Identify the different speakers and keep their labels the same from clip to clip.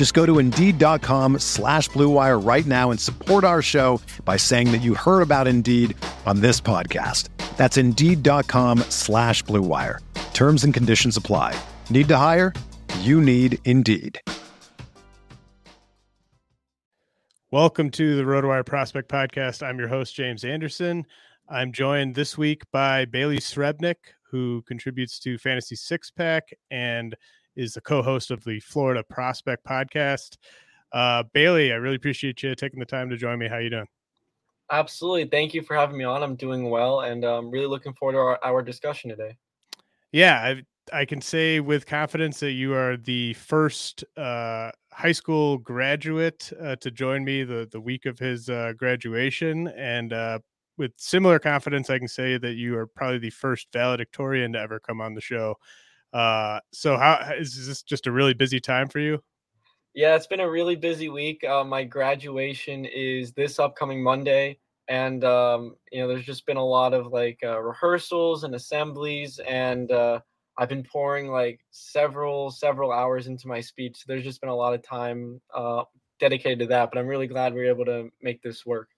Speaker 1: Just go to Indeed.com slash BlueWire right now and support our show by saying that you heard about Indeed on this podcast. That's Indeed.com slash BlueWire. Terms and conditions apply. Need to hire? You need Indeed.
Speaker 2: Welcome to the RotoWire Prospect Podcast. I'm your host, James Anderson. I'm joined this week by Bailey Srebnick, who contributes to Fantasy Six Pack and is the co-host of the Florida Prospect Podcast. Uh, Bailey, I really appreciate you taking the time to join me. How are you doing?
Speaker 3: Absolutely. Thank you for having me on. I'm doing well, and I'm um, really looking forward to our, our discussion today.
Speaker 2: Yeah, I, I can say with confidence that you are the first uh, high school graduate uh, to join me the, the week of his uh, graduation. And uh, with similar confidence, I can say that you are probably the first valedictorian to ever come on the show. Uh, so, how is this just a really busy time for you?
Speaker 3: Yeah, it's been a really busy week. Uh, my graduation is this upcoming Monday, and um, you know, there's just been a lot of like uh, rehearsals and assemblies, and uh, I've been pouring like several several hours into my speech. So there's just been a lot of time uh, dedicated to that. But I'm really glad we are able to make this work.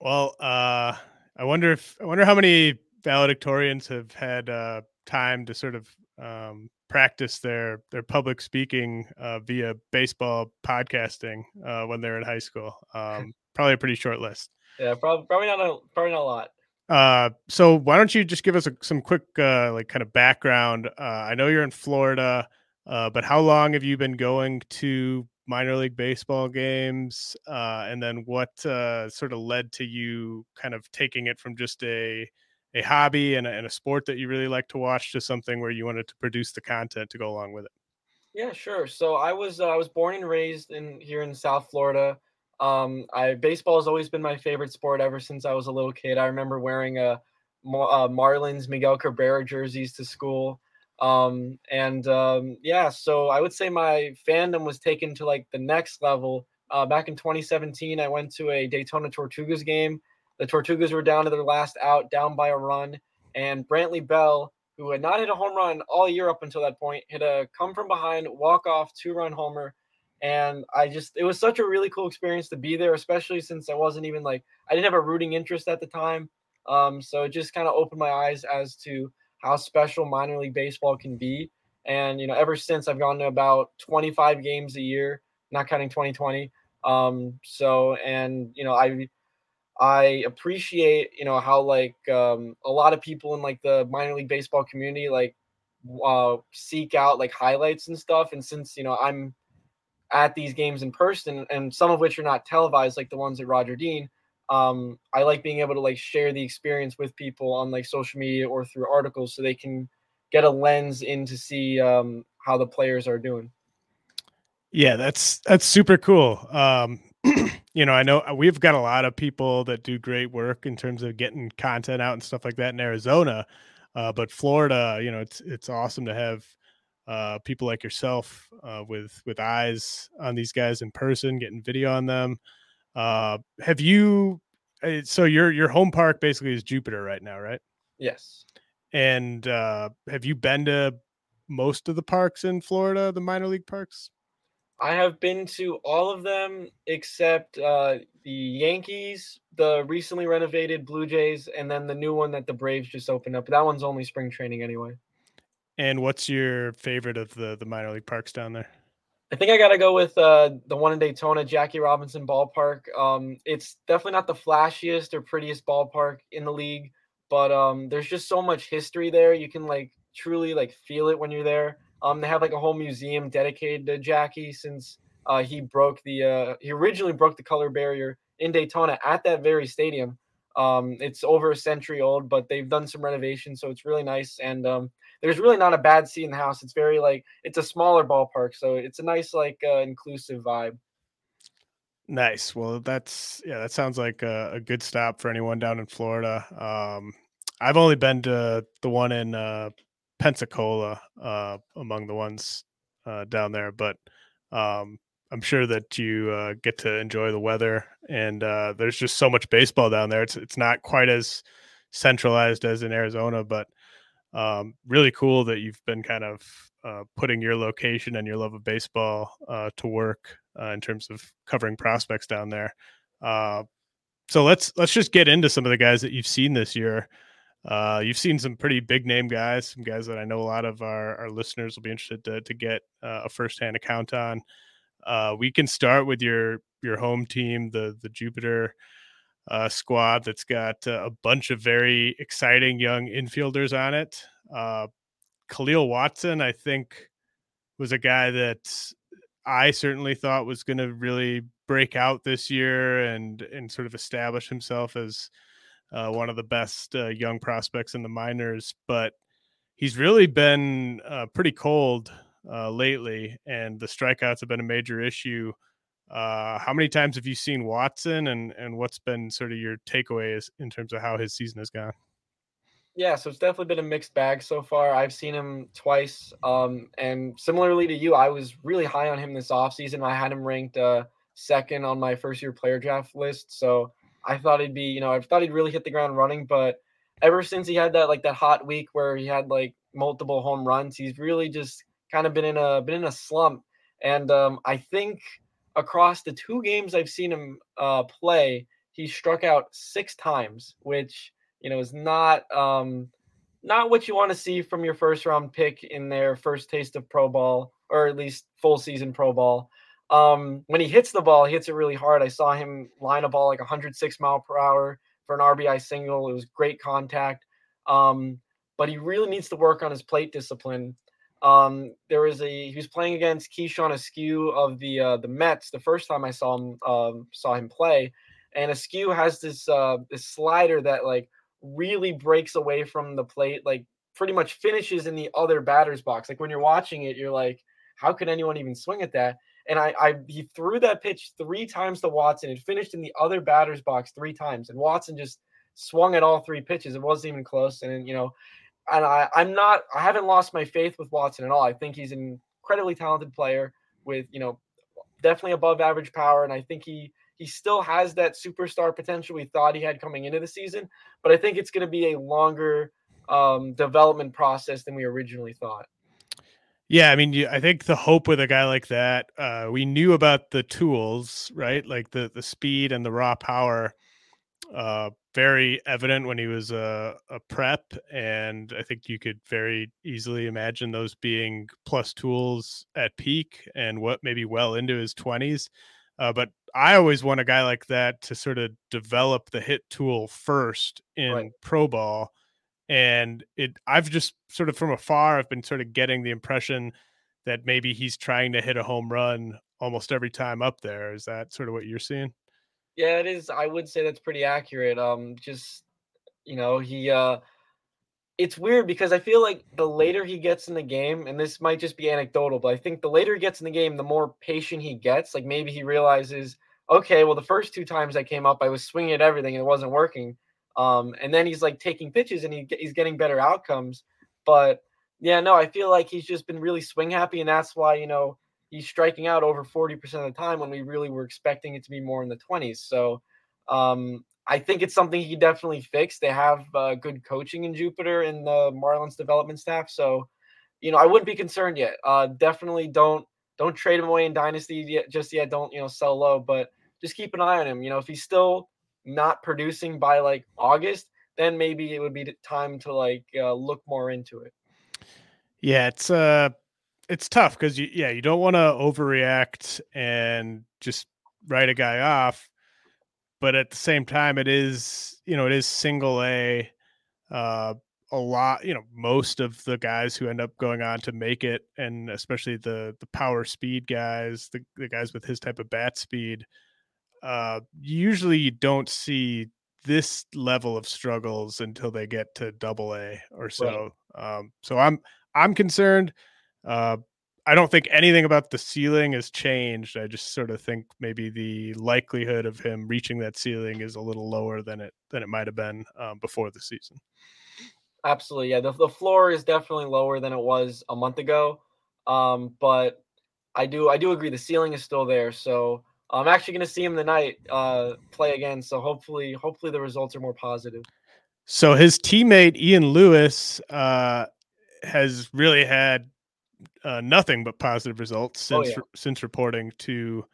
Speaker 2: Well, uh, I wonder if I wonder how many valedictorians have had uh, time to sort of um, practice their their public speaking uh, via baseball podcasting uh, when they're in high school. Um, probably a pretty short list.
Speaker 3: Yeah, probably probably not a probably not a lot.
Speaker 2: Uh, so why don't you just give us a, some quick uh, like kind of background? Uh, I know you're in Florida, uh, but how long have you been going to minor league baseball games? Uh, and then what uh, sort of led to you kind of taking it from just a a hobby and a, and a sport that you really like to watch to something where you wanted to produce the content to go along with it?
Speaker 3: Yeah, sure. So I was uh, I was born and raised in here in South Florida. Um, I baseball has always been my favorite sport ever since I was a little kid. I remember wearing a, uh, Marlins Miguel Cabrera jerseys to school. Um, and um, yeah, so I would say my fandom was taken to like the next level. Uh, back in 2017, I went to a Daytona Tortugas game the Tortugas were down to their last out, down by a run, and Brantley Bell, who had not hit a home run all year up until that point, hit a come from behind, walk off, two run homer. And I just, it was such a really cool experience to be there, especially since I wasn't even like, I didn't have a rooting interest at the time. Um, so it just kind of opened my eyes as to how special minor league baseball can be. And, you know, ever since I've gone to about 25 games a year, not counting 2020. Um, so, and, you know, I, I appreciate, you know, how like um, a lot of people in like the minor league baseball community like uh, seek out like highlights and stuff. And since you know I'm at these games in person, and some of which are not televised, like the ones at Roger Dean, um, I like being able to like share the experience with people on like social media or through articles, so they can get a lens in to see um, how the players are doing.
Speaker 2: Yeah, that's that's super cool. Um, you know, I know uh, we've got a lot of people that do great work in terms of getting content out and stuff like that in Arizona. Uh, but Florida, you know, it's it's awesome to have uh, people like yourself uh, with with eyes on these guys in person, getting video on them. Uh, have you? Uh, so your your home park basically is Jupiter right now, right?
Speaker 3: Yes.
Speaker 2: And have you been to most of the parks in Florida, the minor league parks?
Speaker 3: I have been to all of them except uh, the Yankees, the recently renovated Blue Jays, and then the new one that the Braves just opened up. That one's only spring training anyway.
Speaker 2: And what's your favorite of the the minor league parks down there?
Speaker 3: I think I got to go with uh, the one in Daytona, Jackie Robinson Ballpark. Um, it's definitely not the flashiest or prettiest ballpark in the league, but um, there's just so much history there. You can like truly like feel it when you're there. Um, they have like a whole museum dedicated to Jackie since uh, he broke the uh, he originally broke the color barrier in Daytona at that very stadium. Um, it's over a century old, but they've done some renovations, so it's really nice. And um, there's really not a bad seat in the house. It's very like it's a smaller ballpark, so it's a nice like uh, inclusive vibe.
Speaker 2: Nice. Well, that's yeah, that sounds like a, a, good stop for anyone down in Florida. Um, I've only been to the one in uh, Pensacola uh, among the ones uh, down there, but um, I'm sure that you uh, get to enjoy the weather. And uh, there's just so much baseball down there. It's it's not quite as centralized as in Arizona, but um, really cool that you've been kind of uh, putting your location and your love of baseball uh, to work in terms of covering prospects down there. So let's let's just get into some of the guys that you've seen this year. Uh, you've seen some pretty big name guys, some guys that I know a lot of our, our listeners will be interested to, to get uh, a firsthand account on. we can start with your your home team, the the Jupiter uh, squad that's got uh, a bunch of very exciting young infielders on it. Uh, Kahlil Watson, I think, was a guy that I certainly thought was going to really break out this year and and sort of establish himself as uh, one of the best uh, young prospects in the minors. But he's really been uh, pretty cold lately, and the strikeouts have been a major issue. Uh, how many times have you seen Watson, and and what's been sort of your takeaways in terms of how his season has gone?
Speaker 3: Yeah, so it's definitely been a mixed bag so far. I've seen him twice, um, and similarly to you, I was really high on him this offseason. I had him ranked uh, second on my first year player draft list, so I thought he'd be, you know, I thought he'd really hit the ground running. But ever since he had that like that hot week where he had like multiple home runs, he's really just kind of been in a been in a slump. And um, I think across the two games I've seen him uh, play, he struck out six times, which you know is not um, not what you want to see from your first round pick in their first taste of pro ball, or at least full season pro ball. Um, when he hits the ball, he hits it really hard. I saw him line a ball like 106 mile per hour for an RBI single. It was great contact. Um, but he really needs to work on his plate discipline. Um, there was a he was playing against Keyshawn Askew of the uh, the Mets the first time I saw him um, saw him play, and Askew has this uh, this slider that like really breaks away from the plate, like pretty much finishes in the other batter's box. Like when you're watching it, you're like, how could anyone even swing at that? And I, I he threw that pitch three times to Watson. It finished in the other batter's box three times, and Watson just swung at all three pitches. It wasn't even close. And you know, and I, I'm not, I haven't lost my faith with Watson at all. I think he's an incredibly talented player with, you know, definitely above average power. And I think he, he still has that superstar potential we thought he had coming into the season. But I think it's going to be a longer um, development process than we originally thought.
Speaker 2: Yeah, I mean, I think the hope with a guy like that, uh, we knew about the tools, right? Like the the speed and the raw power uh, very evident when he was a, a prep, and I think you could very easily imagine those being plus tools at peak and what maybe well into his twenties. Uh, but I always want a guy like that to sort of develop the hit tool first in right. pro ball. And it, I've just sort of from afar, I've been sort of getting the impression that maybe he's trying to hit a home run almost every time up there. Is that sort of what you're seeing?
Speaker 3: Yeah, it is. I would say that's pretty accurate. Um, just you know, he uh it's weird because I feel like the later he gets in the game, and this might just be anecdotal, but I think the later he gets in the game, the more patient he gets. Like maybe he realizes, okay, well, the first two times I came up, I was swinging at everything and it wasn't working. Um, and then he's like taking pitches and he, he's getting better outcomes. But yeah, no, I feel like he's just been really swing happy, and that's why you know he's striking out over 40% of the time when we really were expecting it to be more in the 20s. So um, I think it's something he definitely fix. They have uh, good coaching in Jupiter and the Marlins development staff. So, you know, I wouldn't be concerned yet. Uh, definitely don't don't trade him away in dynasty yet, just yet. Don't you know sell low, but just keep an eye on him. You know, if he's still not producing by like August, then maybe it would be time to like uh, look more into it.
Speaker 2: Yeah, it's uh it's tough because you yeah you don't want to overreact and just write a guy off, but at the same time it is you know it is single A. Uh, a lot, you know, most of the guys who end up going on to make it, and especially the the power speed guys, the, the guys with his type of bat speed, uh, usually you don't see this level of struggles until they get to double A or so. Right. Um, so I'm I'm concerned. Uh, I don't think anything about the ceiling has changed. I just sort of think maybe the likelihood of him reaching that ceiling is a little lower than it than it might have been um, before the season.
Speaker 3: Absolutely, yeah. The the floor is definitely lower than it was a month ago, um, but I do I do agree the ceiling is still there. So I'm actually going to see him tonight uh, play again. So hopefully hopefully the results are more positive.
Speaker 2: So his teammate Ian Lewis uh, has really had uh, nothing but positive results oh, since oh, yeah. since reporting to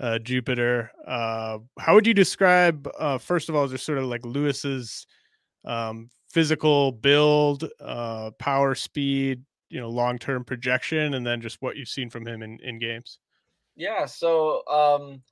Speaker 2: uh, Jupiter. Uh, how would you describe, uh, first of all, just sort of like Lewis's um, physical build, uh, power, speed, you know, long term projection, and then just what you've seen from him in, in games?
Speaker 3: Yeah, so um,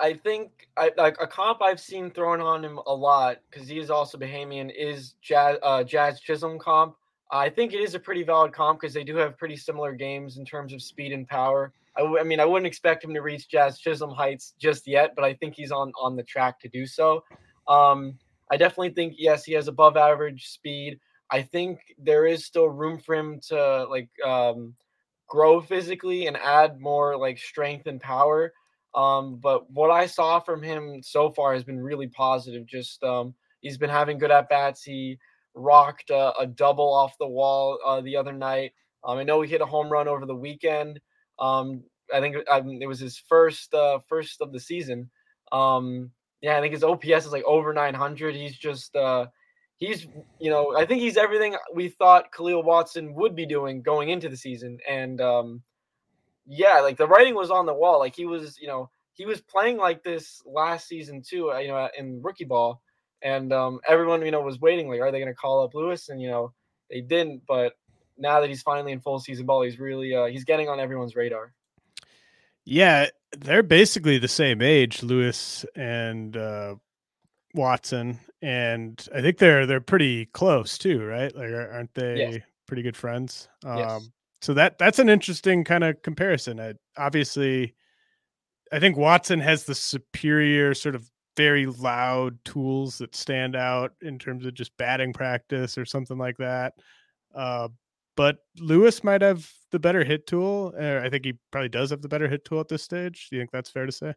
Speaker 3: I think I like a comp I've seen thrown on him a lot because he is also Bahamian is Jazz uh, Jazz Chisholm comp. I think it is a pretty valid comp because they do have pretty similar games in terms of speed and power. I, w- I mean, I wouldn't expect him to reach Jazz Chisholm heights just yet, but I think he's on on the track to do so. Um, I definitely think yes, he has above average speed. I think there is still room for him to like um, grow physically and add more like strength and power. Um, but what I saw from him so far has been really positive. Just um, he's been having good at bats. He rocked a, a double off the wall uh, the other night. Um, I know he hit a home run over the weekend. Um, I think um, it was his first uh, first of the season. Um, yeah, I think his OPS is like over 900. He's just uh, he's you know I think he's everything we thought Kahlil Watson would be doing going into the season. And um, yeah, like the writing was on the wall. Like he was you know he was playing like this last season too. Uh, you know in rookie ball and um, everyone you know was waiting like are they going to call up lewis and you know they didn't but now that he's finally in full season ball he's really uh, he's getting on everyone's radar
Speaker 2: yeah they're basically the same age lewis and uh, watson and i think they're they're pretty close too right like aren't they yes. pretty good friends um, yes. so that that's an interesting kind of comparison I, obviously i think watson has the superior sort of very loud tools that stand out in terms of just batting practice or something like that. Uh, but Lewis might have the better hit tool. I think he probably does have the better hit tool at this stage. Do you think that's fair to say?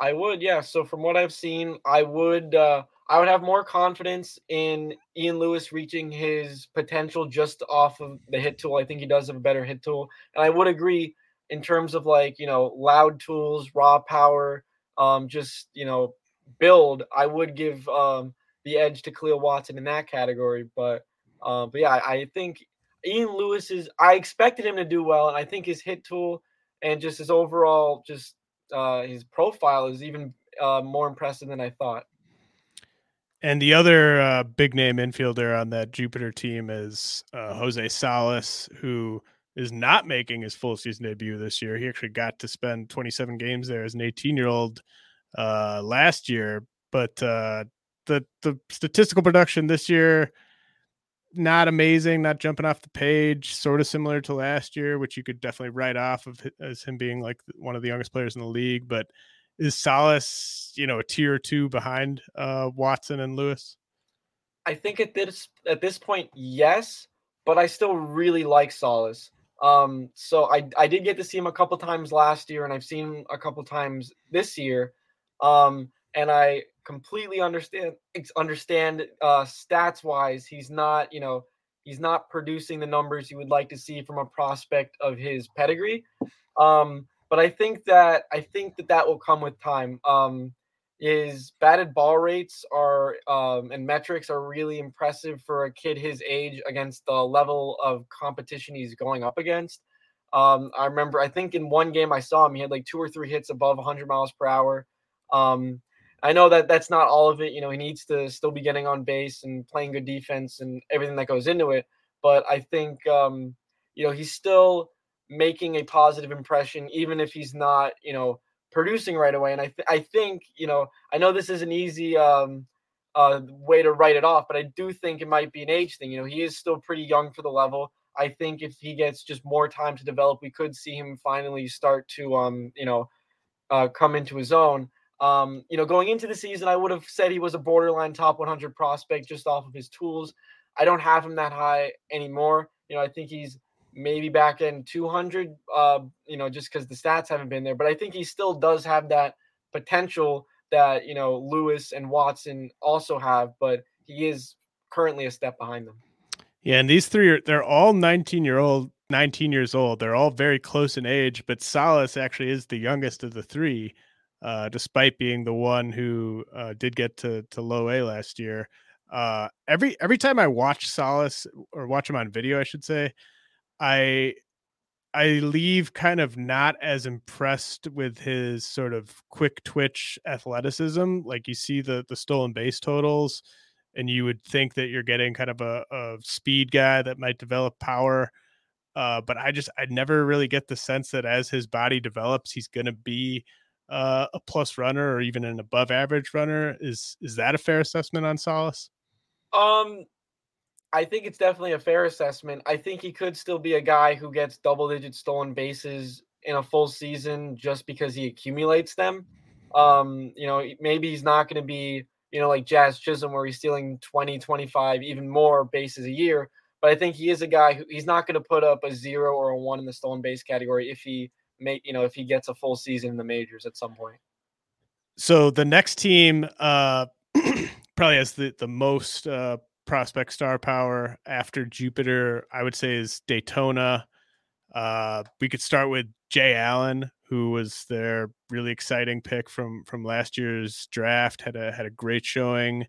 Speaker 3: I would, yeah. So from what I've seen, I would uh, I would have more confidence in Ian Lewis reaching his potential just off of the hit tool. I think he does have a better hit tool, and I would agree in terms of like you know loud tools, raw power, um, just you know build, I would give um, the edge to Kahlil Watson in that category. But uh, but yeah, I, I think Ian Lewis is. I expected him to do well, and I think his hit tool and just his overall just uh, his profile is even uh, more impressive than I thought.
Speaker 2: And the other uh, big name infielder on that Jupiter team is uh, Jose Salas, who is not making his full season debut this year. He actually got to spend 27 games there as an 18 year old uh, last year, but uh, the the statistical production this year not amazing, not jumping off the page, sort of similar to last year, which you could definitely write off of as him being like one of the youngest players in the league. But is Salas, you know, a tier or two behind uh, Watson and Lewis?
Speaker 3: I think at this at this point, yes, but I still really like Salas. Um, so I I did get to see him a couple times last year, and I've seen him a couple times this year. Um, and I completely understand understand uh, stats wise, he's not you know he's not producing the numbers you would like to see from a prospect of his pedigree. Um, but I think that I think that that will come with time. Um, his batted ball rates are um, and metrics are really impressive for a kid his age against the level of competition he's going up against. Um, I remember, I think in one game I saw him, he had like two or three hits above 100 miles per hour. Um, I know that that's not all of it. You know, he needs to still be getting on base and playing good defense and everything that goes into it. But I think, um, you know, he's still making a positive impression, even if he's not, you know, producing right away. And I, th- I think, you know, I know this is an easy, um, uh, way to write it off. But I do think it might be an age thing. You know, he is still pretty young for the level. I think if he gets just more time to develop, we could see him finally start to, um, you know, uh, come into his own. Um, you know, going into the season, I would have said he was a borderline top 100 prospect just off of his tools. I don't have him that high anymore. You know, I think he's maybe back in 200, uh, you know, just because the stats haven't been there. But I think he still does have that potential that, you know, Lewis and Watson also have, but he is currently a step behind them.
Speaker 2: Yeah. And these three are, they're all 19 year old, 19 years old. They're all very close in age, but Salas actually is the youngest of the three, uh, despite being the one who uh, did get to, to low A last year. Uh, every every time I watch Salas or watch him on video, I should say, I I leave kind of not as impressed with his sort of quick twitch athleticism. Like you see the the stolen base totals, and you would think that you're getting kind of a, a speed guy that might develop power. Uh, but I just I never really get the sense that as his body develops, he's going to be uh, a plus runner or even an above average runner. Is is that a fair assessment on Salas?
Speaker 3: Um, I think it's definitely a fair assessment. I think he could still be a guy who gets double digit stolen bases in a full season just because he accumulates them. Um, you know, maybe he's not going to be, you know, like Jazz Chisholm where he's stealing 20, 25, even more bases a year. But I think he is a guy who he's not going to put up a zero or a one in the stolen base category if he make, you know, if he gets a full season in the majors at some point.
Speaker 2: So the next team uh probably has the, the most uh prospect star power after Jupiter, I would say is Daytona. Uh, we could start with Jay Allen, who was their really exciting pick from from last year's draft. had a had a great showing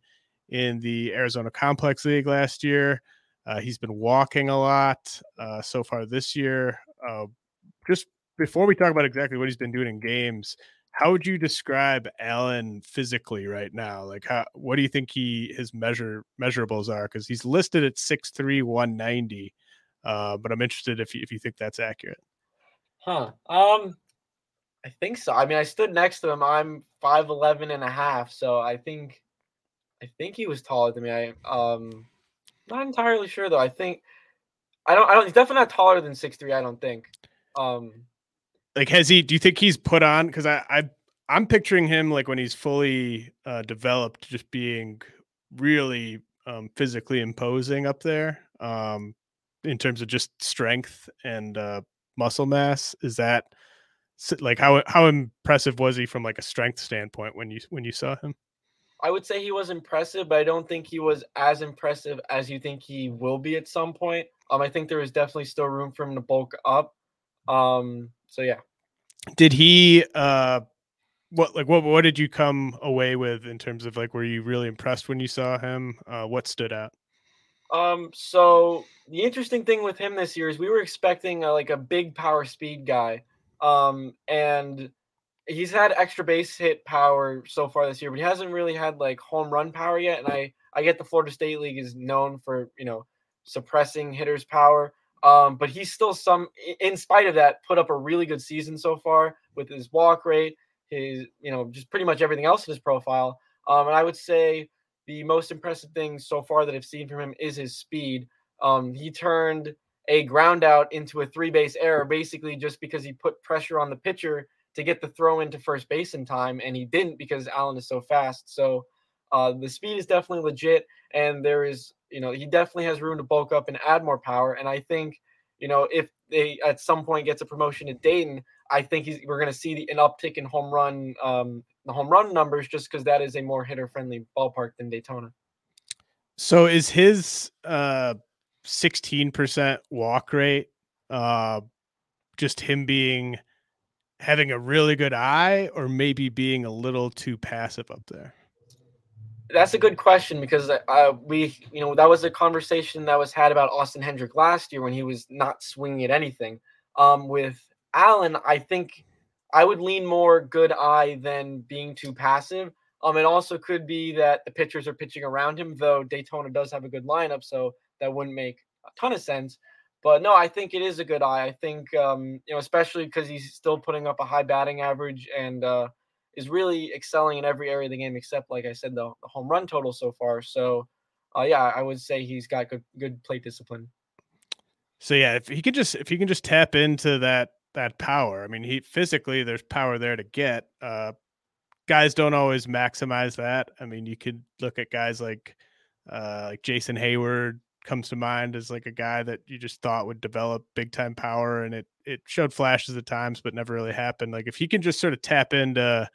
Speaker 2: in the Arizona Complex League last year. Uh, he's been walking a lot uh, so far this year. Uh, just before we talk about exactly what he's been doing in games, how would you describe Allen physically right now? Like, how what do you think he his measure measurables are? Because he's listed at 6'3", 190. Uh, but I'm interested if you, if you think that's accurate.
Speaker 3: Huh. Um, I think so. I mean, I stood next to him. I'm 5'11 and a half, so I think I think he was taller than me. I um not entirely sure though. I think I don't I don't he's definitely not taller than six three, I don't think. Um
Speaker 2: like has he do you think he's put on because I, I i'm picturing him like when he's fully uh developed just being really um physically imposing up there um in terms of just strength and uh muscle mass is that like how how impressive was he from like a strength standpoint when you when you saw him
Speaker 3: I would say he was impressive, but I don't think he was as impressive as you think he will be at some point. Um, I think there is definitely still room for him to bulk up. Um, so yeah.
Speaker 2: Did he uh what like what what did you come away with in terms of like were you really impressed when you saw him? Uh what stood out?
Speaker 3: Um so the interesting thing with him this year is we were expecting a, like a big power speed guy. Um and he's had extra base hit power so far this year, but he hasn't really had like home run power yet. And I I get the Florida State League is known for, you know, suppressing hitters' power. Um, but he's still some, in spite of that, put up a really good season so far with his walk rate, his, you know, just pretty much everything else in his profile. Um, and I would say the most impressive thing so far that I've seen from him is his speed. Um, he turned a ground out into a three base error basically just because he put pressure on the pitcher to get the throw into first base in time, and he didn't because Allen is so fast. So uh, the speed is definitely legit, and there is you know, he definitely has room to bulk up and add more power. And I think, you know, if they at some point gets a promotion to Dayton, I think he's, we're going to see the, an uptick in home run, um, the home run numbers, just because that is a more hitter friendly ballpark than Daytona.
Speaker 2: So is his uh, 16% walk rate uh, just him being having a really good eye or maybe being a little too passive up there?
Speaker 3: That's a good question because uh, we, you know, that was a conversation that was had about Austin Hendrick last year when he was not swinging at anything. Um, with Allen, I think I would lean more good eye than being too passive. Um, it also could be that the pitchers are pitching around him, though Daytona does have a good lineup, so that wouldn't make a ton of sense. But no, I think it is a good eye. I think, um, you know, especially because he's still putting up a high batting average and uh, is really excelling in every area of the game except, like I said, the, the home run total so far. So, uh, yeah, I would say he's got good good plate discipline.
Speaker 2: So yeah, if he can just if he can just tap into that that power, I mean, he physically there's power there to get. Uh, guys don't always maximize that. I mean, you could look at guys like uh, like Jason Heyward comes to mind as like a guy that you just thought would develop big time power, and it it showed flashes at times, but never really happened. Like if he can just sort of tap into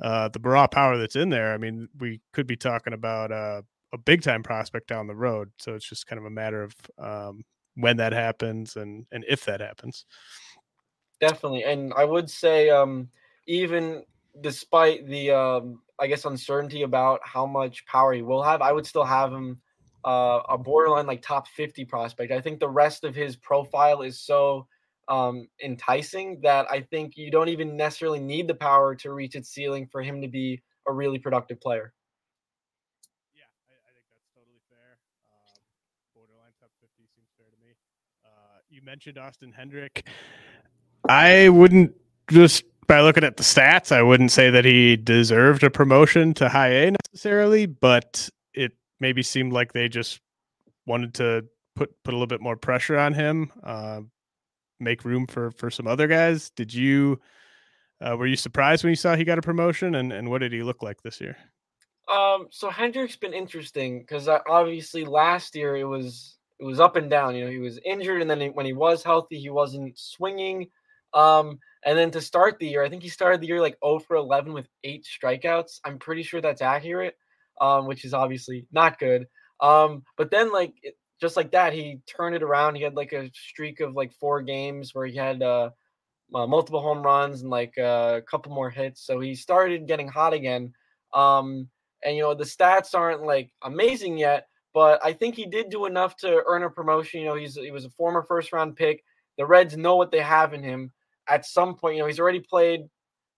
Speaker 2: uh, the raw power that's in there, I mean, we could be talking about uh, a big time prospect down the road. So it's just kind of a matter of um, when that happens and and if that happens.
Speaker 3: Definitely, and I would say um, even despite the um, I guess uncertainty about how much power he will have, I would still have him uh, a borderline like top 50 prospect. I think the rest of his profile is so um, enticing that I think you don't even necessarily need the power to reach its ceiling for him to be a really productive player.
Speaker 2: Yeah, I, I think that's totally fair. Uh, borderline top 50 seems fair to me. Uh, you mentioned Austin Hendrick. I wouldn't just by looking at the stats, I wouldn't say that he deserved a promotion to high A necessarily, but it maybe seemed like they just wanted to put put a little bit more pressure on him, uh, make room for for some other guys. Did you uh, were you surprised when you saw he got a promotion, and and what did he look like this year?
Speaker 3: Um, so Hendrick's been interesting because obviously last year it was it was up and down. You know, he was injured, and then when he was healthy, he wasn't swinging. Um, and then to start the year, I think he started the year like 0 for 11 with eight strikeouts. I'm pretty sure that's accurate, um, which is obviously not good. Um, but then like just like that, he turned it around. He had like a streak of like four games where he had uh, uh, multiple home runs and like uh, a couple more hits. So he started getting hot again. Um, and you know the stats aren't like amazing yet, but I think he did do enough to earn a promotion. You know, he's he was a former first round pick. The Reds know what they have in him at some point, you know, he's already played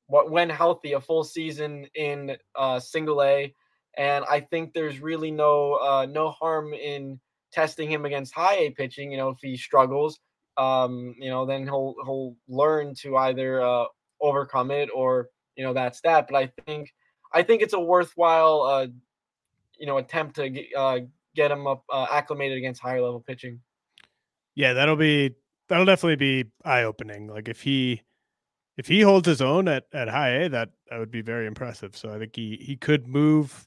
Speaker 3: what when healthy a full season in uh, single A, and I think there's really no uh, no harm in testing him against high A pitching. You know, if he struggles, um, you know, then he'll he'll learn to either uh, overcome it or you know that's that. But I think I think it's a worthwhile uh, you know attempt to get, uh, get him up uh, acclimated against higher level pitching.
Speaker 2: Yeah, that'll be that'll definitely be eye opening. Like if he if he holds his own at, at high A, that that would be very impressive. So I think he he could move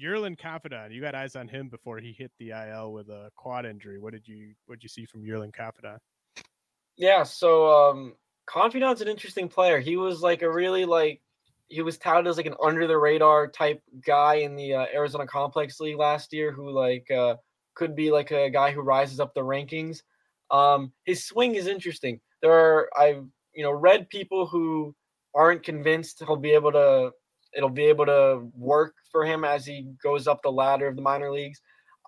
Speaker 2: Yerlin Confidan, you got eyes on him before he hit the IL with a quad injury. What did you what did you see from Yerlin Confidan?
Speaker 3: Yeah, so um Confidan's an interesting player. He was like a really like he was touted as like an under the radar type guy in the uh, Arizona Complex League last year who like uh could be like a guy who rises up the rankings. Um his swing is interesting. there are I've you know read people who aren't convinced he'll be able to it'll be able to work for him as he goes up the ladder of the minor leagues.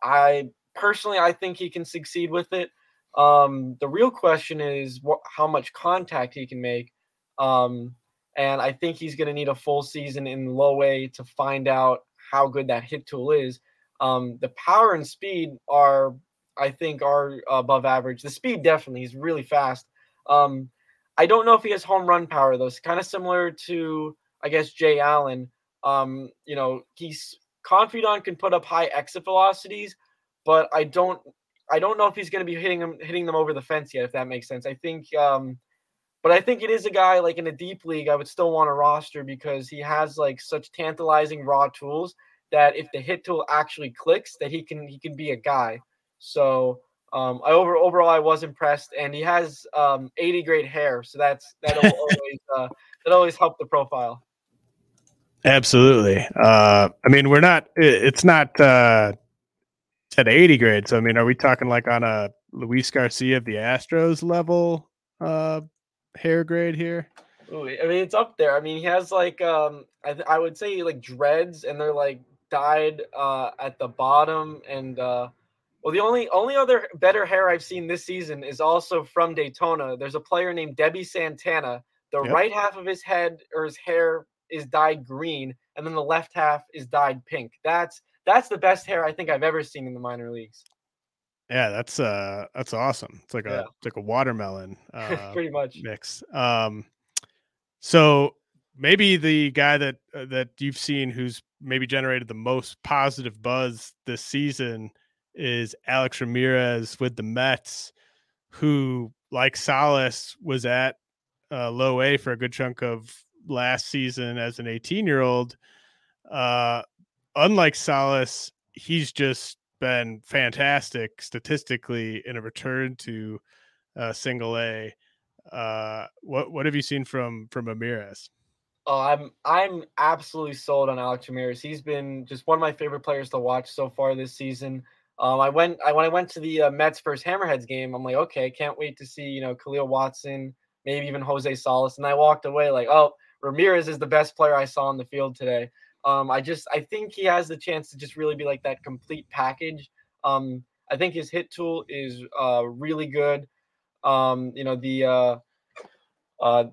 Speaker 3: I personally I think he can succeed with it. Um, the real question is how much contact he can make. Um, and I think he's going to need a full season in low A to find out how good that hit tool is. Um, the power and speed are, I think, are above average. The speed definitely, he's really fast. Um, I don't know if he has home run power though. It's kind of similar to, I guess, Jay Allen. Um, you know, he's Confidan can put up high exit velocities, but I don't, I don't know if he's going to be hitting them, hitting them over the fence yet. If that makes sense. I think um, but I think it is a guy like in a deep league, I would still want a roster because he has like such tantalizing raw tools that if the hit tool actually clicks, that he can he can be a guy. So um, I over overall I was impressed, and he has um, 80 great hair, so that's that'll always uh, that always help the profile.
Speaker 2: Absolutely. Uh, I mean, we're not. It's not uh, at 80 grade. So I mean, are we talking like on a Luis Garcia of the Astros level uh, hair grade here?
Speaker 3: Ooh, I mean, it's up there. I mean, he has like um, I, th- I would say like dreads, and they're like dyed uh at the bottom, and uh, well, the only only other better hair I've seen this season is also from Daytona. There's a player named Debby Santana. The yep. right half of his head or his hair is dyed green, and then the left half is dyed pink. That's that's the best hair I think I've ever seen in the minor leagues.
Speaker 2: Yeah, that's uh that's awesome. It's like a yeah. it's like a watermelon uh,
Speaker 3: pretty much
Speaker 2: mix. Um so maybe the guy that uh, that you've seen who's maybe generated the most positive buzz this season is Alex Ramirez with the Mets, who like Salas was at uh, low A for a good chunk of last season as an 18 year old. Uh, unlike Salas, he's just been fantastic statistically in a return to uh, single A. Uh, what what have you seen from from Ramirez?
Speaker 3: Oh, I'm I'm absolutely sold on Alex Ramirez. He's been just one of my favorite players to watch so far this season. Um, I went I when I went to the uh, Mets first Hammerheads game, I'm like, okay, can't wait to see you know Kahlil Watson, maybe even Jose Salas, and I walked away like, oh, Ramirez is the best player I saw on the field today. Um, I just I think he has the chance to just really be like that complete package. Um, I think his hit tool is uh, really good. Um, you know the uh, uh,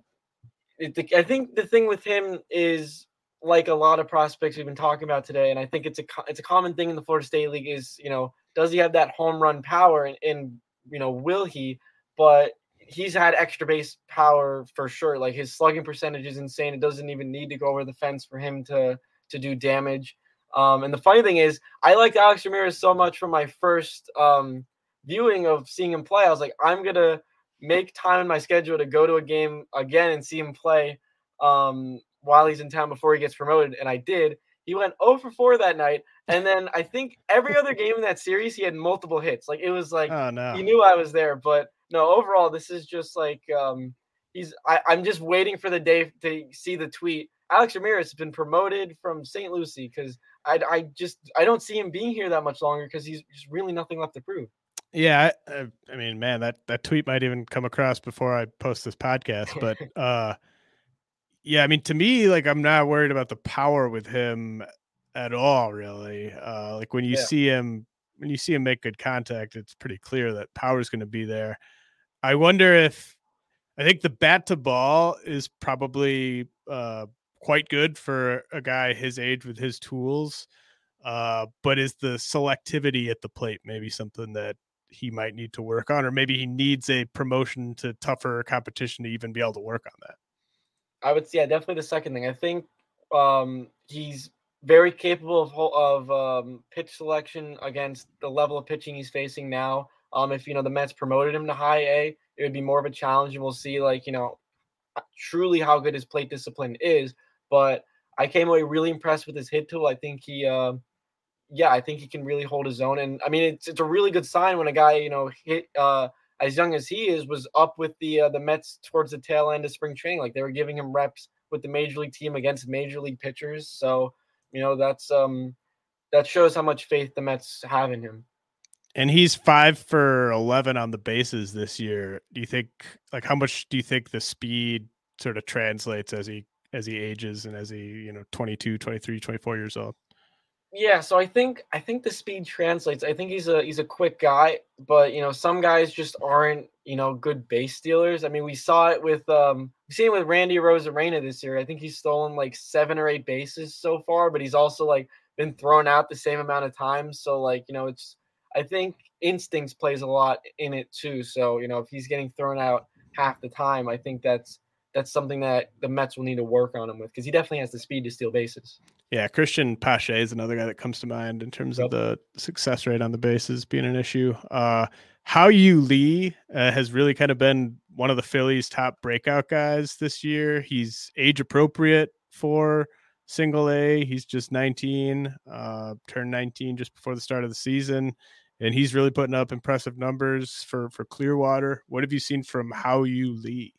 Speaker 3: it, I think the thing with him is like a lot of prospects we've been talking about today, and I think it's a it's a common thing in the Florida State League is you know does he have that home run power and, and you know will he? But he's had extra base power for sure. Like his slugging percentage is insane. It doesn't even need to go over the fence for him to to do damage. Um, and the funny thing is, I liked Alex Ramirez so much from my first um, viewing of seeing him play. I was like, I'm gonna make time in my schedule to go to a game again and see him play um, while he's in town before he gets promoted. And I did. He went 0 for 4 that night. And then I think every other game in that series, he had multiple hits. Like it was like oh, no. he knew I was there. But no, overall, this is just like um, he's. I, I'm just waiting for the day to see the tweet Alex Ramirez has been promoted from St. Lucie because I, I just I don't see him being here that much longer because he's just really nothing left to prove.
Speaker 2: Yeah, I, I, mean, man, that that tweet might even come across before I post this podcast, but uh, yeah, I mean, to me, like I'm not worried about the power with him at all, really. Uh, like when you yeah. see him when you see him make good contact, it's pretty clear that power is going to be there. I wonder if I think the bat to ball is probably uh, quite good for a guy his age with his tools. Uh, but is the selectivity at the plate maybe something that he might need to work on, or maybe he needs a promotion to tougher competition to even be able to work on that?
Speaker 3: I would say, yeah, definitely the second thing. I think um, he's very capable of of um, pitch selection against the level of pitching he's facing now. Um, if you know the Mets promoted him to high A, it would be more of a challenge, and we'll see like you know truly how good his plate discipline is. But I came away really impressed with his hit tool. I think he, uh, yeah, I think he can really hold his own. And I mean, it's it's a really good sign when a guy, you know, hit uh, as young as he is, was up with the uh, the Mets towards the tail end of spring training. Like they were giving him reps with the major league team against major league pitchers. So you know that's um that shows how much faith the Mets have in him.
Speaker 2: And he's five for 11 on the bases this year. Do you think, like, how much do you think the speed sort of translates as he as he ages and as he, you know, 22, 23, 24 years old?
Speaker 3: Yeah, so I think I think the speed translates. I think he's a he's a quick guy, but you know, some guys just aren't, you know, good base stealers. I mean, we saw it with um we seen it with Randy Arozarena this year. I think he's stolen like seven or eight bases so far, but he's also like been thrown out the same amount of times. So like, you know, it's I think instincts plays a lot in it too. So, you know, if he's getting thrown out half the time, I think that's that's something that the Mets will need to work on him with because he definitely has the speed to steal bases.
Speaker 2: Yeah, Christian Pache is another guy that comes to mind in terms yep. of the success rate on the bases being an issue. Uh, Hao-Yu Lee uh, has really kind of been one of the Phillies' top breakout guys this year. He's age appropriate for single A. He's just 19, uh, turned 19 just before the start of the season, and he's really putting up impressive numbers for for Clearwater. What have you seen from Hao-Yu Lee?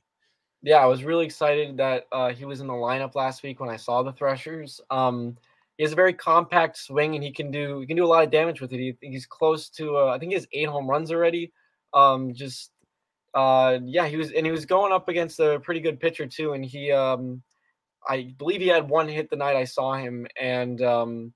Speaker 3: Yeah, I was really excited that uh, he was in the lineup last week when I saw the Threshers. Um, he has a very compact swing, and he can do he can do a lot of damage with it. He, he's close to uh, I think he has eight home runs already. Um, just uh, yeah, he was and he was going up against a pretty good pitcher too, and he um, I believe he had one hit the night I saw him, and um,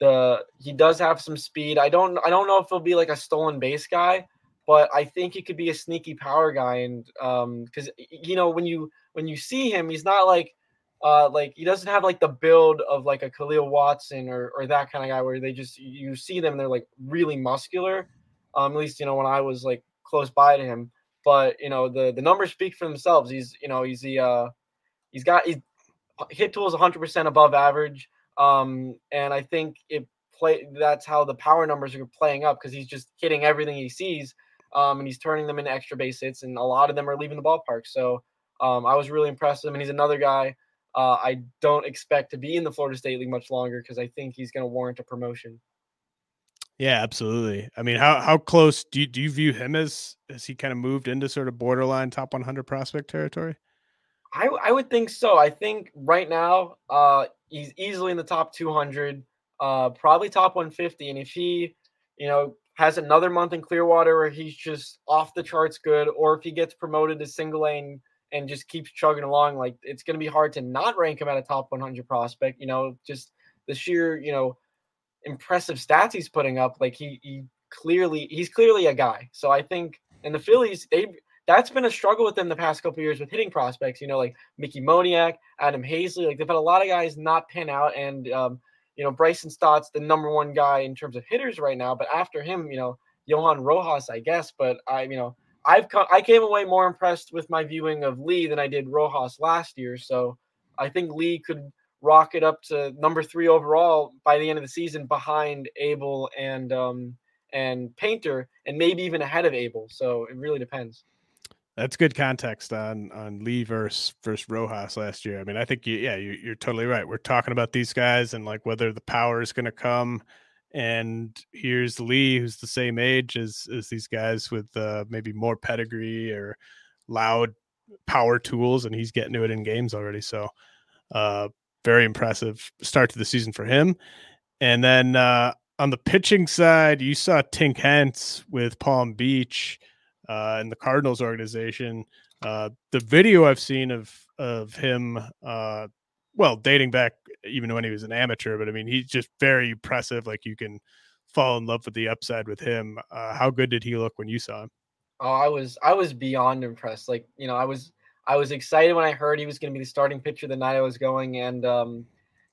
Speaker 3: the he does have some speed. I don't I don't know if he'll be like a stolen base guy, but I think he could be a sneaky power guy. And um, because you know when you when you see him, he's not like uh like he doesn't have like the build of like a Kahlil Watson or or that kind of guy where they just you see them they're like really muscular. Um, at least you know when I was like close by to him. But you know the the numbers speak for themselves. He's you know he's the uh he's got he's hit tool is 100% above average. Um, and I think it play that's how the power numbers are playing up because he's just hitting everything he sees. Um, and he's turning them into extra base hits, and a lot of them are leaving the ballpark. So um, I was really impressed with him, and he's another guy uh, I don't expect to be in the Florida State League much longer because I think he's going to warrant a promotion.
Speaker 2: Yeah, absolutely. I mean, how how close do you, do you view him as as he kind of moved into sort of borderline top 100 prospect territory?
Speaker 3: I, I would think so. I think right now uh, he's easily in the top 200, uh, probably top 150. And if he, you know, has another month in Clearwater where he's just off the charts good, or if he gets promoted to single lane and just keeps chugging along, like it's going to be hard to not rank him at a top 100 prospect. You know, just the sheer, you know, impressive stats he's putting up. Like he, he clearly, he's clearly a guy. So I think, and the Phillies, they that's been a struggle with them the past couple years with hitting prospects. You know, like Mickey Moniak, Adam Haseley. Like they've had a lot of guys not pan out, and um, you know Bryson Stott's the number one guy in terms of hitters right now. But after him, you know Johan Rojas, I guess. But I, you know, I've come, I came away more impressed with my viewing of Lee than I did Rojas last year. So I think Lee could rocket up to number three overall by the end of the season, behind Abel and um, and Painter, and maybe even ahead of Abel. So it really depends.
Speaker 2: That's good context on on Lee versus versus Rojas last year. I mean, I think you, yeah, you, you're totally right. We're talking about these guys and like whether the power is going to come. And here's Lee, who's the same age as as these guys with uh, maybe more pedigree or loud power tools, and he's getting to it in games already. So, uh, very impressive start to the season for him. And then uh, on the pitching side, you saw Tink Hence with Palm Beach uh, in the Cardinals organization. Uh, the video I've seen of of him, uh, well, dating back even when he was an amateur, but I mean he's just very impressive. Like you can fall in love with the upside with him. Uh, how good did he look when you saw him?
Speaker 3: Oh, I was I was beyond impressed. Like you know, I was I was excited when I heard he was going to be the starting pitcher the night I was going, and um,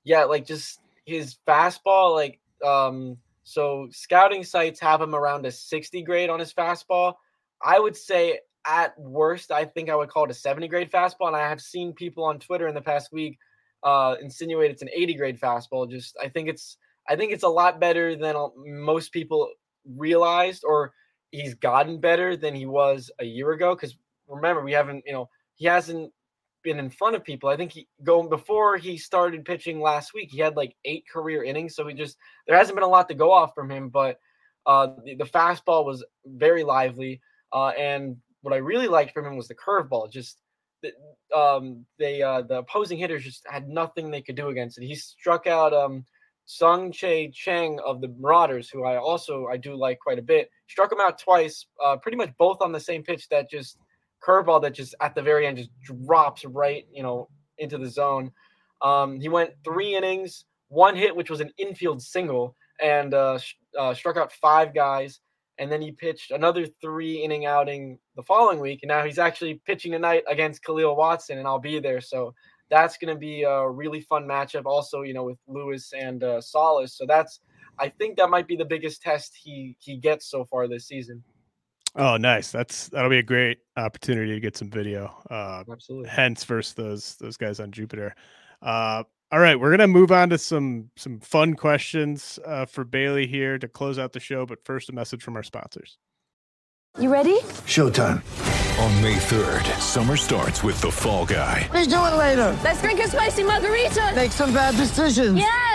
Speaker 3: yeah, like just his fastball, like um, so scouting sites have him around a 60 grade on his fastball I would say at worst, I think I would call it a 70 grade fastball. And I have seen people on Twitter in the past week uh, insinuate it's an 80 grade fastball. Just I think it's I think it's a lot better than most people realized, or he's gotten better than he was a year ago. Because remember, we haven't you know he hasn't been in front of people. I think he going before he started pitching last week, he had like eight career innings. So he just there hasn't been a lot to go off from him, but uh, the, the fastball was very lively. Uh, and what I really liked from him was the curveball. Just um, they uh, the opposing hitters just had nothing they could do against it. He struck out um, Tsung-Che Cheng of the Marauders, who I also I do like quite a bit, struck him out twice, uh, pretty much both on the same pitch. That just curveball that just at the very end just drops right, you know, into the zone. Um, he went three innings, one hit, which was an infield single, and uh, uh, struck out five guys. And then he pitched another three inning outing the following week. And now he's actually pitching tonight against Kahlil Watson, and I'll be there. So that's going to be a really fun matchup. Also, you know, with Lewis and uh, Salas. So that's, I think that might be the biggest test he he gets so far this season.
Speaker 2: Oh, nice. That's that'll be a great opportunity to get some video. Uh,
Speaker 3: Absolutely.
Speaker 2: Hence, versus those those guys on Jupiter. Uh, all right, we're gonna move on to some some fun questions uh, for Bailey here to close out the show. But first, a message from our sponsors.
Speaker 4: You ready?
Speaker 5: Showtime.
Speaker 6: On May 3rd, summer starts with The Fall Guy.
Speaker 5: Let's do it later.
Speaker 4: Let's drink a spicy margarita.
Speaker 5: Make some bad decisions.
Speaker 4: Yes.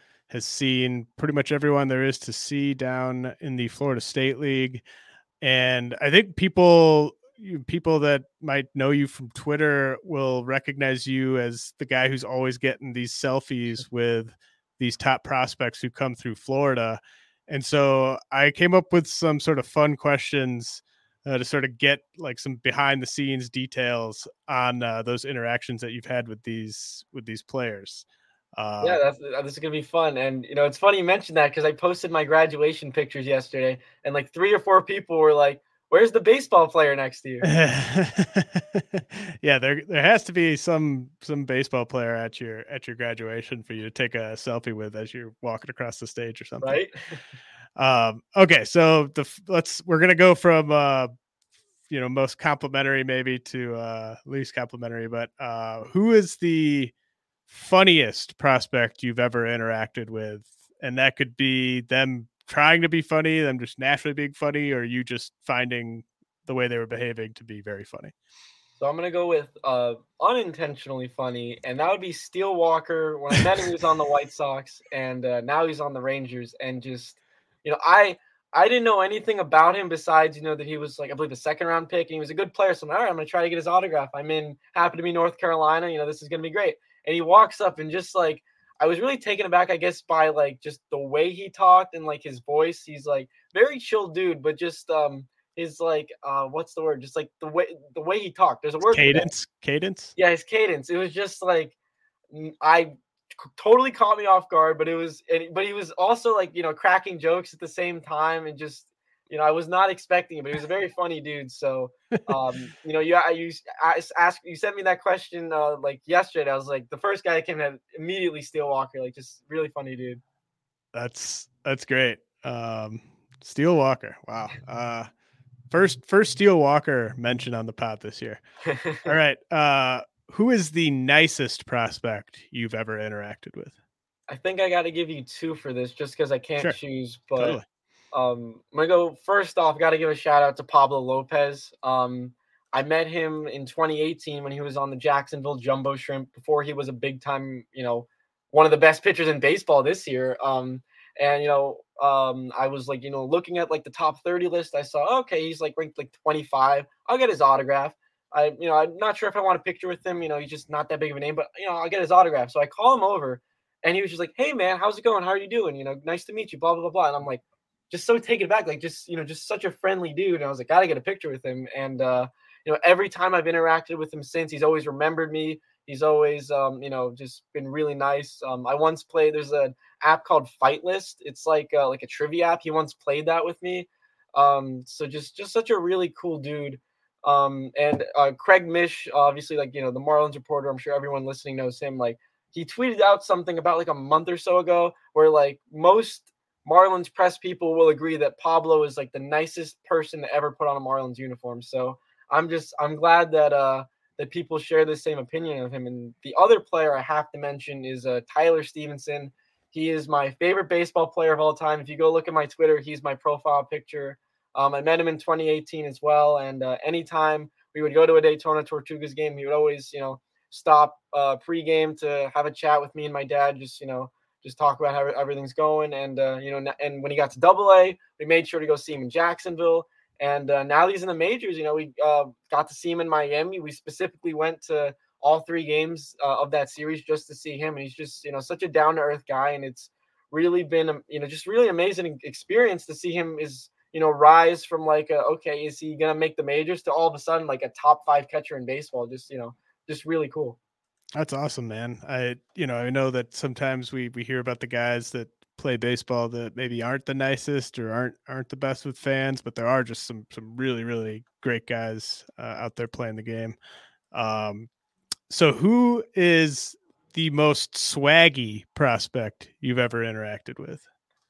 Speaker 2: has seen pretty much everyone there is to see down in the Florida State League, and I think people people that might know you from Twitter will recognize you as the guy who's always getting these selfies with these top prospects who come through Florida. And so I came up with some sort of fun questions uh, to sort of get like some behind the scenes details on uh, those interactions that you've had with these with these players. Uh,
Speaker 3: yeah, that's uh, this is gonna be fun. And you know, it's funny you mentioned that because I posted my graduation pictures yesterday, and like three or four people were like, "Where's the baseball player next to you?"
Speaker 2: yeah, there there has to be some some baseball player at your at your graduation for you to take a selfie with as you're walking across the stage or something.
Speaker 3: right?
Speaker 2: Um, okay, so the let's we're gonna go from uh, you know most complimentary maybe to uh, least complimentary, but uh, who is the funniest prospect you've ever interacted with? And that could be them trying to be funny, them just naturally being funny, or you just finding the way they were behaving to be very funny.
Speaker 3: So I'm gonna go with uh, unintentionally funny, and that would be Steel Walker. When I met him, he was on the White Sox, and uh, now he's on the Rangers. And just, you know, I I didn't know anything about him besides, you know, that he was like I believe a second round pick, and he was a good player. So I'm like, all right, I'm gonna try to get his autograph. I'm in, happen to be North Carolina. You know, this is gonna be great. And he walks up and just like I was really taken aback, I guess, by like just the way he talked and like his voice. He's like very chill dude, but just um his like uh what's the word? Just like the way the way he talked. There's a word.
Speaker 2: Cadence, cadence.
Speaker 3: Yeah, his cadence. It was just like I totally caught me off guard, but it was and, but he was also like, you know, cracking jokes at the same time and just you know, I was not expecting it, but he was a very funny dude. So, um, you know, you you s- I s- asked you sent me that question uh, like yesterday. I was like, the first guy that came in immediately Steel Walker, like just really funny dude.
Speaker 2: That's that's great. Um, Steel Walker. Wow. Uh, first first Steel Walker mentioned on the pod this year. All right. Uh, who is the nicest prospect you've ever interacted with?
Speaker 3: I think I got to give you two for this just because I can't
Speaker 2: Sure.
Speaker 3: choose. But
Speaker 2: Totally.
Speaker 3: Um, I'm gonna go first off. Got to give a shout out to Pablo Lopez. Um, I met him in 2018 when he was on the Jacksonville Jumbo Shrimp before he was a big time, you know, one of the best pitchers in baseball this year. Um, and you know, um, I was like, you know, looking at like the top 30 list. I saw, okay, he's like ranked like 25. I'll get his autograph. I, you know, I'm not sure if I want a picture with him. You know, he's just not that big of a name, but you know, I'll get his autograph. So I call him over, and he was just like, "Hey, man, how's it going? How are you doing? You know, nice to meet you." Blah blah blah blah. And I'm like, just so taken back, like just you know, just such a friendly dude. And I was like, gotta get a picture with him. And uh, you know, every time I've interacted with him since, he's always remembered me. He's always, um, you know, just been really nice. Um, I once played. There's an app called Fight List. It's like uh, like a trivia app. He once played that with me. Um, so just just such a really cool dude. Um, and uh, Craig Mish, obviously, like you know, the Marlins reporter. I'm sure everyone listening knows him. Like he tweeted out something about like a month or so ago, where like most Marlins press people will agree that Pablo is like the nicest person to ever put on a Marlins uniform. So I'm just I'm glad that uh that people share the same opinion of him. And the other player I have to mention is uh Tyler Stephenson. He is my favorite baseball player of all time. If you go look at my Twitter, he's my profile picture. Um, I met him in 2018 as well, and uh, anytime we would go to a Daytona Tortugas game, he would always, you know, stop uh, pregame to have a chat with me and my dad. Just you know, just talk about how everything's going. And uh, you know, and when he got to Double A, we made sure to go see him in Jacksonville. And uh, now he's in the majors. You know, we uh, got to see him in Miami. We specifically went to all three games uh, of that series just to see him. And he's just you know such a down to earth guy, and it's really been um, you know just really amazing experience to see him is you know rise from like a, okay is he gonna make the majors to all of a sudden like a top five catcher in baseball just you know just really cool
Speaker 2: that's awesome, man. I you know I know that sometimes we we hear about the guys that play baseball that maybe aren't the nicest or aren't aren't the best with fans, but there are just some some really really great guys uh, out there playing the game. Um, so who is the most swaggy prospect you've ever interacted with?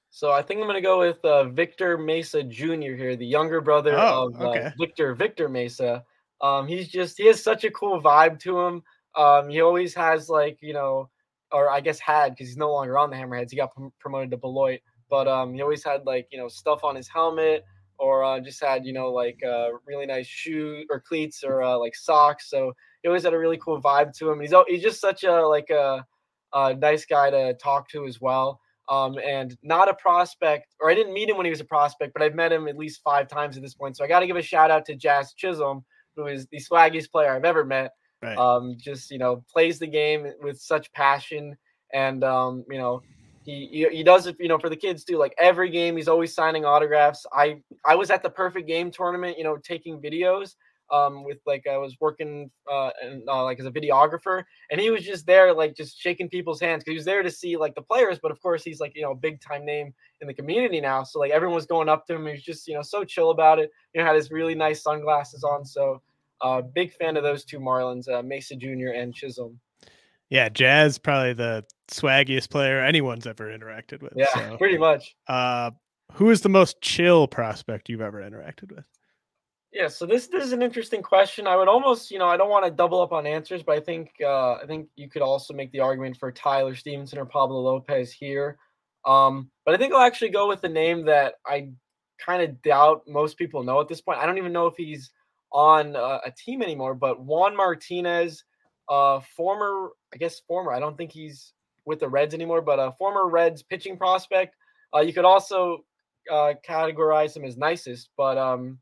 Speaker 3: So I think I'm going to go with uh, Victor Mesa Jr. here, the younger brother oh, of uh. Victor Victor Mesa. Um, he's just he has such a cool vibe to him. Um, he always has like you know, or I guess had because he's no longer on the Hammerheads. He got prom- promoted to Beloit, but um, he always had like you know stuff on his helmet, or uh, just had you know like uh, really nice shoes or cleats or uh, like socks. So he always had a really cool vibe to him. He's he's just such a like a, a nice guy to talk to as well. Um, and not a prospect, or I didn't meet him when he was a prospect, but I've met him at least five times at this point. So I got to give a shout out to Jazz Chisholm, who is the swaggiest player I've ever met. Right. Um, just you know, plays the game with such passion, and um, you know, he, he he does it. You know, for the kids too. Like every game, he's always signing autographs. I I was at the perfect game tournament. You know, taking videos. Um, with like I was working uh, and, uh, like as a videographer, and he was just there, like just shaking people's hands because he was there to see like the players. But of course, he's like you know big time name in the community now, so like everyone was going up to him. He was just you know so chill about it. You know, had his really nice sunglasses on, so uh, big fan of those two Marlins, uh, Mesa Jr. and Chisholm.
Speaker 2: Yeah, Jazz probably the swaggiest player anyone's ever interacted with.
Speaker 3: Yeah, so, pretty much.
Speaker 2: Uh, who is the most chill prospect you've ever interacted with?
Speaker 3: Yeah, so this this is an interesting question. I would almost, you know, I don't want to double up on answers, but I think uh, I think you could also make the argument for Tyler Stephenson or Pablo Lopez here. Um, but I think I'll actually go with the name that I kind of doubt most people know at this point. I don't even know if he's on uh, a team anymore. But Juan Martinez, uh, former, I guess former, I don't think he's with the Reds anymore, but a former Reds pitching prospect. Uh, you could also uh, categorize him as nicest, but um,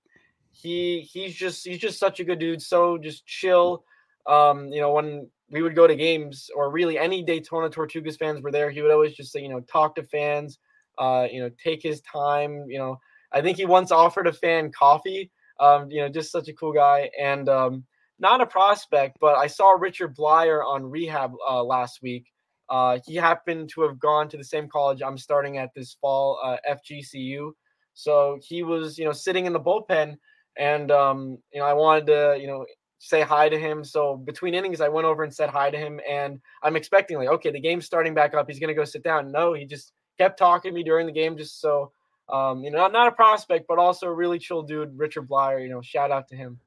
Speaker 3: he he's just he's just such a good dude. So just chill. Um, you know, when we would go to games or really any Daytona Tortugas fans were there, he would always just say, you know, talk to fans, uh, you know, take his time. You know, I think he once offered a fan coffee um, you know, just such a cool guy and um, not a prospect, but I saw Richard Bleier on rehab uh, last week. Uh, he happened to have gone to the same college I'm starting at this fall, uh, FGCU. So he was, you know, sitting in the bullpen, and um, you know, I wanted to, you know, say hi to him. So between innings, I went over and said hi to him, and I'm expecting like, okay, the game's starting back up. He's gonna go sit down. No, he just kept talking to me during the game, just so um, you know, not, not a prospect, but also a really chill dude, Richard Bleier. You know, shout out to him.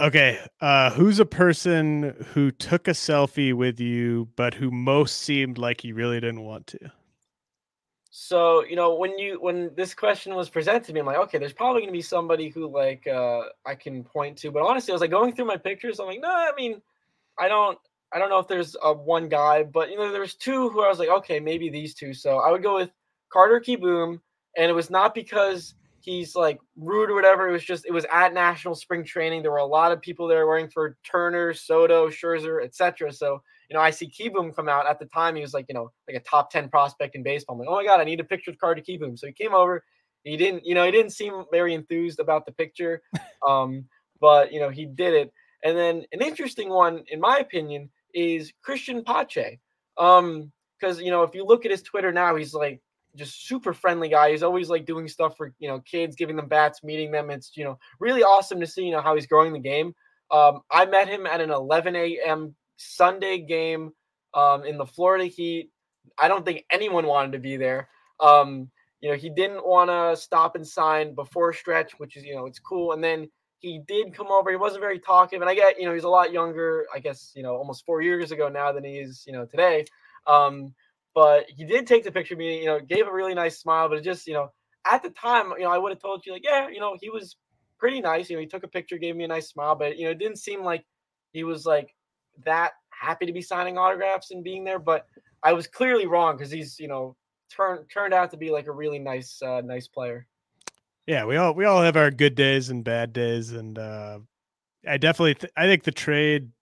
Speaker 2: Okay, uh, who's a person who took a selfie with you, but who most seemed like he really didn't want to?
Speaker 3: So you know, when you when this question was presented to me, I'm like, okay, there's probably gonna be somebody who like uh, I can point to. But honestly, I was like going through my pictures. I'm like, no, I mean, I don't. I don't know if there's a one guy, but you know, there's two who I was like, okay, maybe these two. So I would go with Carter Kieboom and it was not because he's like rude or whatever. It was just it was at national spring training. There were a lot of people there wearing for Turner, Soto, Scherzer, etc. So you know, I see Kieboom come out at the time. He was like you know like a top ten prospect in baseball. I'm like, oh my god, I need a picture with Carter Kieboom. So he came over. He didn't, you know, he didn't seem very enthused about the picture, um, but you know, he did it. And then an interesting one, in my opinion, is Christian Pache. Um, because you know, if you look at his Twitter now, he's like just super friendly guy. He's always like doing stuff for you know kids, giving them bats, meeting them. It's you know really awesome to see you know how he's growing the game. Um, I met him at an 11 a.m. Sunday game um, in the Florida Heat. I don't think anyone wanted to be there. Um, you know, he didn't want to stop and sign before stretch, which is you know it's cool. And then he did come over. He wasn't very talkative, and I get you know he's a lot younger. I guess you know almost four years ago now than he is you know today. Um, but he did take the picture of me. You know, gave a really nice smile, but it just you know at the time, you know, I would have told you like, yeah, you know, he was pretty nice. You know, he took a picture, gave me a nice smile, but you know, it didn't seem like he was like that happy to be signing autographs and being there. But I was clearly wrong because he's you know turned turned out to be like a really nice uh, nice player.
Speaker 2: Yeah, we all we all have our good days and bad days, and uh, I definitely th- I think the trade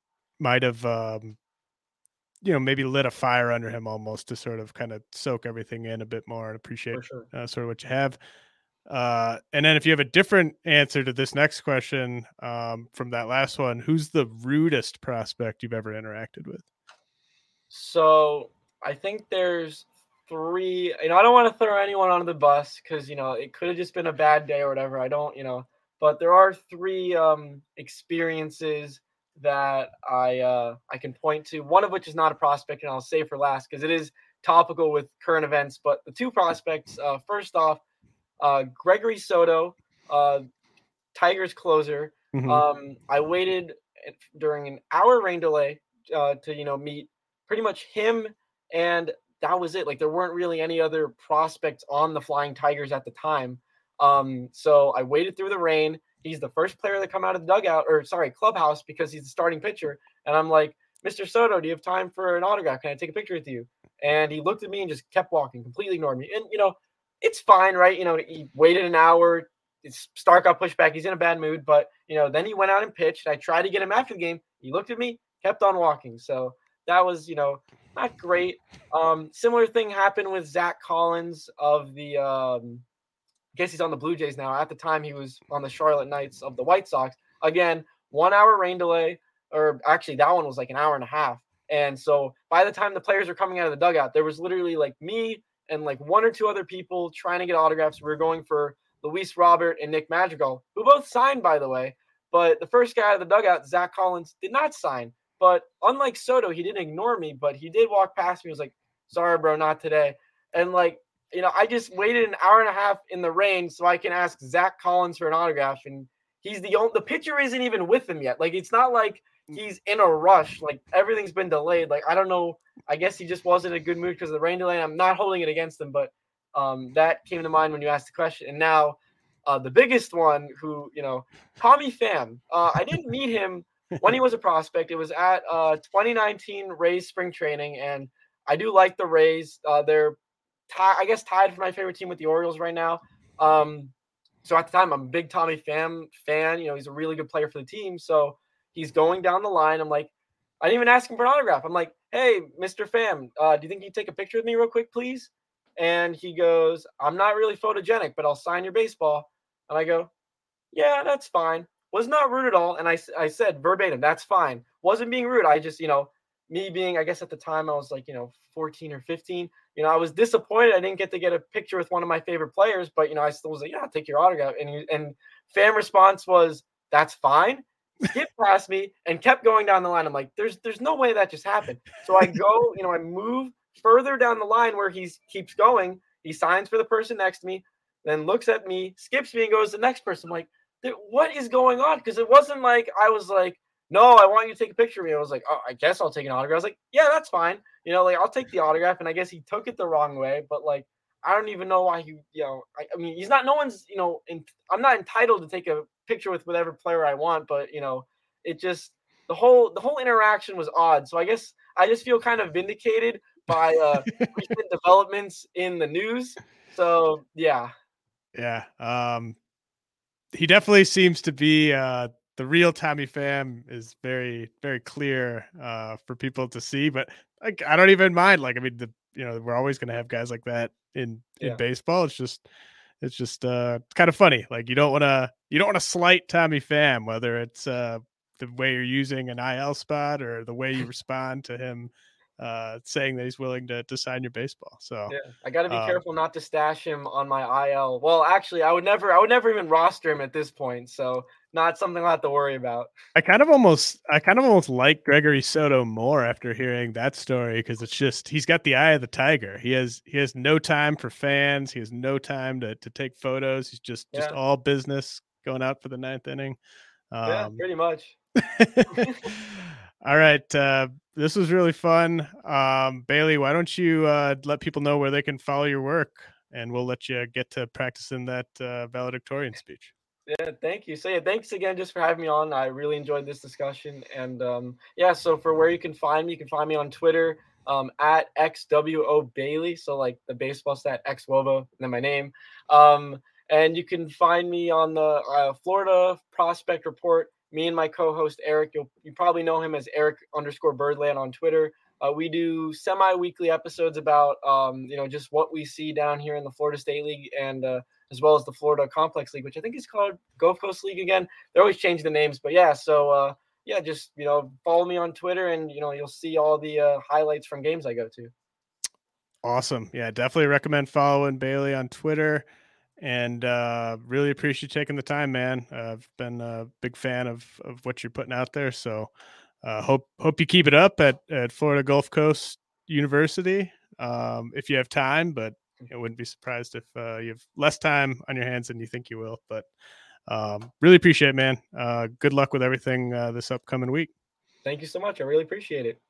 Speaker 2: might have um, you know maybe lit a fire under him almost to sort of kind of soak everything in a bit more and appreciate
Speaker 3: sure.
Speaker 2: uh, sort of what you have. Uh, and then if you have a different answer to this next question um, from that last one, who's the rudest prospect you've ever interacted with?
Speaker 3: So I think there's three. You know, I don't want to throw anyone under the bus because you know it could have just been a bad day or whatever. I don't, you know, but there are three um, experiences that I uh, I can point to. One of which is not a prospect, and I'll say for last because it is topical with current events. But the two prospects, uh, first off, uh, Gregory Soto, uh, Tigers closer.
Speaker 2: Mhm.
Speaker 3: Um, I waited during an hour rain delay uh, to you know meet pretty much him, and that was it. Like there weren't really any other prospects on the Flying Tigers at the time. Um, so I waited through the rain. He's the first player to come out of the dugout, or sorry, clubhouse, because he's the starting pitcher. And I'm like, Mr. Soto, do you have time for an autograph? Can I take a picture with you? And he looked at me and just kept walking, completely ignored me. And you know, it's fine, right? You know, he waited an hour. It's Stark got pushed back. He's in a bad mood, but you know, then he went out and pitched. I tried to get him after the game. He looked at me, kept on walking. So that was, you know, not great. Um, similar thing happened with Zach Collins of the um, guess he's on the Blue Jays now. At the time, he was on the Charlotte Knights of the White Sox. Again, one hour rain delay, or actually, that one was like an hour and a half. And so by the time the players were coming out of the dugout, there was literally like me and like one or two other people trying to get autographs. We were going for Luis Robert and Nick Madrigal, who both signed, by the way. But the first guy out of the dugout, Zack Collins, did not sign. But unlike Soto, he didn't ignore me, but he did walk past me. He was like, sorry, bro, not today. And like, you know, I just waited an hour and a half in the rain so I can ask Zack Collins for an autograph. And he's the only, the pitcher isn't even with him yet. Like, it's not like he's in a rush. Like, everything's been delayed. Like, I don't know. I guess he just wasn't in a good mood because of the rain delay. I'm not holding it against him, but um, that came to mind when you asked the question. And now, uh, the biggest one, who, you know, Tommy Pham. Uh, I didn't meet him when he was a prospect. It was at uh, 2019 Rays spring training, and I do like the Rays. Uh, they're, tie- I guess, tied for my favorite team with the Orioles right now. Um, so at the time, I'm a big Tommy Pham fan. You know, he's a really good player for the team. So he's going down the line. I'm like, I didn't even ask him for an autograph. I'm like, hey, Mr. Pham, uh, do you think you'd take a picture with me real quick, please? And he goes, I'm not really photogenic, but I'll sign your baseball. And I go, yeah, that's fine. Was not rude at all. And I, I said verbatim, that's fine. Wasn't being rude. I just, you know, me being, I guess at the time I was like, you know, 14 or 15, you know, I was disappointed I didn't get to get a picture with one of my favorite players, but, you know, I still was like, yeah, I'll take your autograph. And, he, and fan response was, that's fine. Skipped past me and kept going down the line. I'm like, there's, there's no way that just happened. So I go, you know, I move further down the line where he keeps going. He signs for the person next to me, then looks at me, skips me, and goes to the next person. I'm like, what is going on? Because it wasn't like I was like, no, I want you to take a picture of me. I was like, oh, I guess I'll take an autograph. I was like, yeah, that's fine. You know, like I'll take the autograph. And I guess he took it the wrong way, but like, I don't even know why he, you know, I, I mean, he's not, no one's, you know, in, I'm not entitled to take a picture with whatever player I want, but you know, it just, the whole, the whole interaction was odd. So I guess I just feel kind of vindicated by uh, recent developments in the news. So yeah,
Speaker 2: Yeah. Um he definitely seems to be uh the real Tommy Pham is very very clear uh for people to see, but like I don't even mind. Like I mean the you know, we're always gonna have guys like that in in
Speaker 3: Yeah.
Speaker 2: baseball. It's just it's just uh kind of funny. Like you don't wanna you don't wanna slight Tommy Pham, whether it's uh the way you're using an IL spot or the way you respond to him uh saying that he's willing to to sign your baseball. So
Speaker 3: Yeah, I got to be
Speaker 2: Um,
Speaker 3: careful not to stash him on my IL. Well, actually, I would never, I would never even roster him at this point. So not something I have to worry about.
Speaker 2: I kind of almost I kind of almost like Gregory Soto more after hearing that story because it's just he's got the eye of the tiger. He has he has no time for fans. He has no time to to take photos. He's just just all business going out for the ninth inning.
Speaker 3: yeah,
Speaker 2: Um,
Speaker 3: pretty much.
Speaker 2: All right. Uh, this was really fun. Um, Bailey, why don't you uh, let people know where they can follow your work and we'll let you get to practicing that uh, valedictorian speech.
Speaker 3: Yeah, thank you. So yeah, thanks again just for having me on. I really enjoyed this discussion. And um, yeah, so for where you can find me, you can find me on Twitter um, at XWO Bailey. So like the baseball stat xwOBA, and then my name. Um, and you can find me on the uh, Florida Prospect Report. Me and my co-host Eric, you'll you probably know him as Eric underscore Birdland on Twitter. Uh, we do semi-weekly episodes about um, you know just what we see down here in the Florida State League and uh, as well as the Florida Complex League, which I think is called Gulf Coast League again. They're always changing the names, but yeah. So uh, yeah, just you know follow me on Twitter, and you know you'll see all the uh, highlights from games I go to.
Speaker 2: Awesome. Yeah, definitely recommend following Bailey on Twitter. And uh, really appreciate you taking the time, man. I've been a big fan of of what you're putting out there. So uh, hope hope you keep it up at at Florida Gulf Coast University um, if you have time. But I wouldn't be surprised if uh, you have less time on your hands than you think you will. But um, really appreciate it, man. Uh, good luck with everything uh, this upcoming week.
Speaker 3: Thank you so much. I really appreciate it.